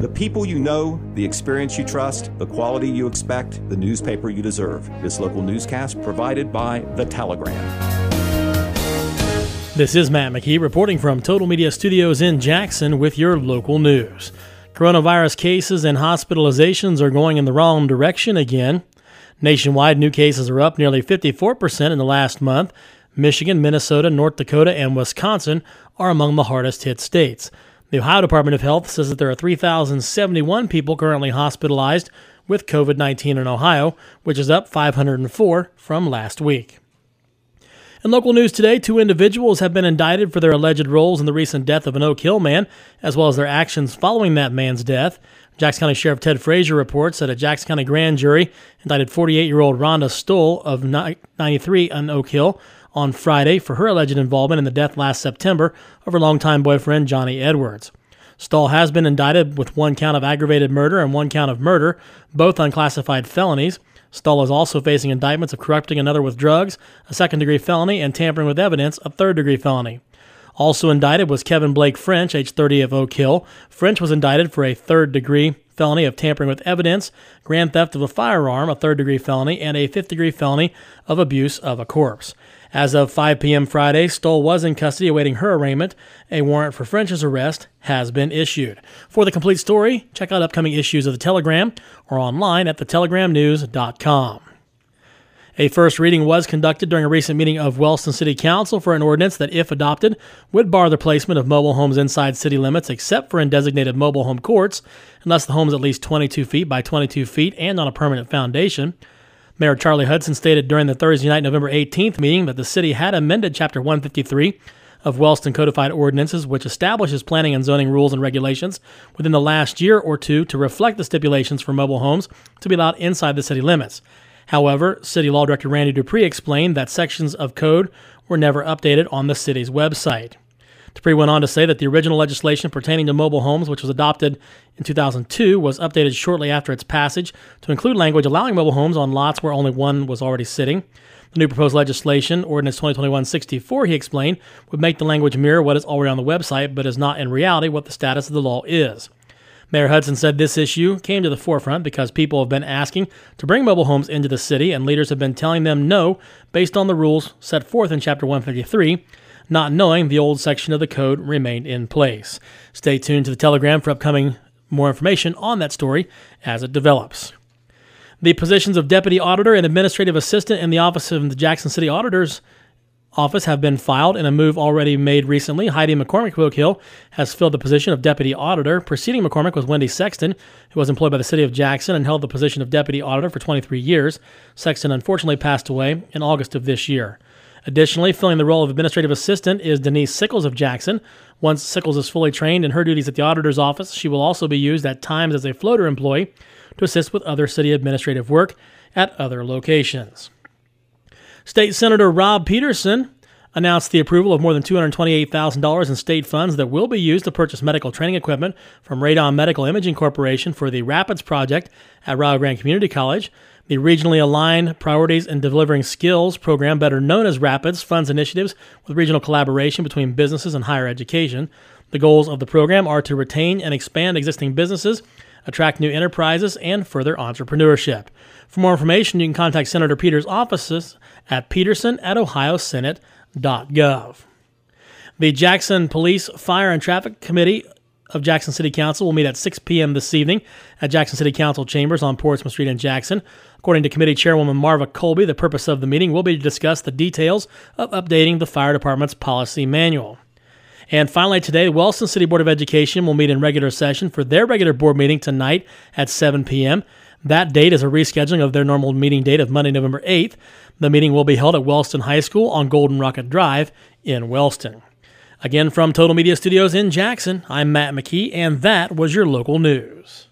The people you know, the experience you trust, the quality you expect, the newspaper you deserve. This local newscast provided by The Telegram. This is Matt McKee reporting from Total Media Studios in Jackson with your local news. Coronavirus cases and hospitalizations are going in the wrong direction again. Nationwide, new cases are up nearly 54% in the last month. Michigan, Minnesota, North Dakota, and Wisconsin are among the hardest hit states. The Ohio Department of Health says that there are 3,071 people currently hospitalized with COVID 19 in Ohio, which is up 504 from last week. In local news today, two individuals have been indicted for their alleged roles in the recent death of an Oak Hill man, as well as their actions following that man's death. Jackson County Sheriff Ted Frazier reports that a Jackson County grand jury indicted 48 year old Rhonda Stoll of 93 on Oak Hill on Friday for her alleged involvement in the death last September of her longtime boyfriend, Johnny Edwards. Stoll has been indicted with one count of aggravated murder and one count of murder, both unclassified felonies. Stoll is also facing indictments of corrupting another with drugs, a second degree felony, and tampering with evidence, a third degree felony. Also indicted was Kevin Blake French, age 30 of Oak Hill. French was indicted for a third degree felony of tampering with evidence, grand theft of a firearm, a third degree felony, and a fifth degree felony of abuse of a corpse. As of 5 p.m. Friday, Stoll was in custody awaiting her arraignment. A warrant for French's arrest has been issued. For the complete story, check out upcoming issues of the Telegram or online at thetelegramnews.com. A first reading was conducted during a recent meeting of Wellston City Council for an ordinance that, if adopted, would bar the placement of mobile homes inside city limits except for in designated mobile home courts, unless the home is at least 22 feet by 22 feet and on a permanent foundation. Mayor Charlie Hudson stated during the Thursday night, November 18th meeting that the city had amended Chapter 153 of Wellston Codified Ordinances, which establishes planning and zoning rules and regulations within the last year or two to reflect the stipulations for mobile homes to be allowed inside the city limits. However, City Law Director Randy Dupree explained that sections of code were never updated on the city's website. Dupree went on to say that the original legislation pertaining to mobile homes, which was adopted in 2002, was updated shortly after its passage to include language allowing mobile homes on lots where only one was already sitting. The new proposed legislation, Ordinance 2021-64, he explained, would make the language mirror what is already on the website, but is not in reality what the status of the law is. Mayor Hudson said this issue came to the forefront because people have been asking to bring mobile homes into the city, and leaders have been telling them no based on the rules set forth in Chapter 153, not knowing the old section of the code remained in place. Stay tuned to the Telegram for upcoming more information on that story as it develops. The positions of deputy auditor and administrative assistant in the office of the Jackson City Auditors office have been filed in a move already made recently. Heidi McCormick Wilk Hill has filled the position of deputy auditor. Preceding McCormick was Wendy Sexton, who was employed by the city of Jackson and held the position of deputy auditor for 23 years. Sexton unfortunately passed away in August of this year. Additionally, filling the role of administrative assistant is Denise Sickles of Jackson. Once Sickles is fully trained in her duties at the auditor's office, she will also be used at times as a floater employee to assist with other city administrative work at other locations. State Senator Bob Peterson announced the approval of more than $228,000 in state funds that will be used to purchase medical training equipment from Radon Medical Imaging Corporation for the RAPIDS project at Rio Grande Community College. The Regionally Aligned Priorities in Delivering Skills program, better known as RAPIDS, funds initiatives with regional collaboration between businesses and higher education. The goals of the program are to retain and expand existing businesses, attract new enterprises, and further entrepreneurship. For more information, you can contact Senator Peters' offices at peterson at ohiosenate.gov. The Jackson Police, Fire, and Traffic Committee of Jackson City Council will meet at 6 p.m. this evening at Jackson City Council chambers on Portsmouth Street in Jackson. According to committee chairwoman Marva Colby, the purpose of the meeting will be to discuss the details of updating the fire department's policy manual. And finally, today, the Wellston City Board of Education will meet in regular session for their regular board meeting tonight at 7 p.m. That date is a rescheduling of their normal meeting date of Monday, November 8th. The meeting will be held at Wellston High School on Golden Rocket Drive in Wellston. Again, from Total Media Studios in Jackson, I'm Matt McKee, and that was your local news.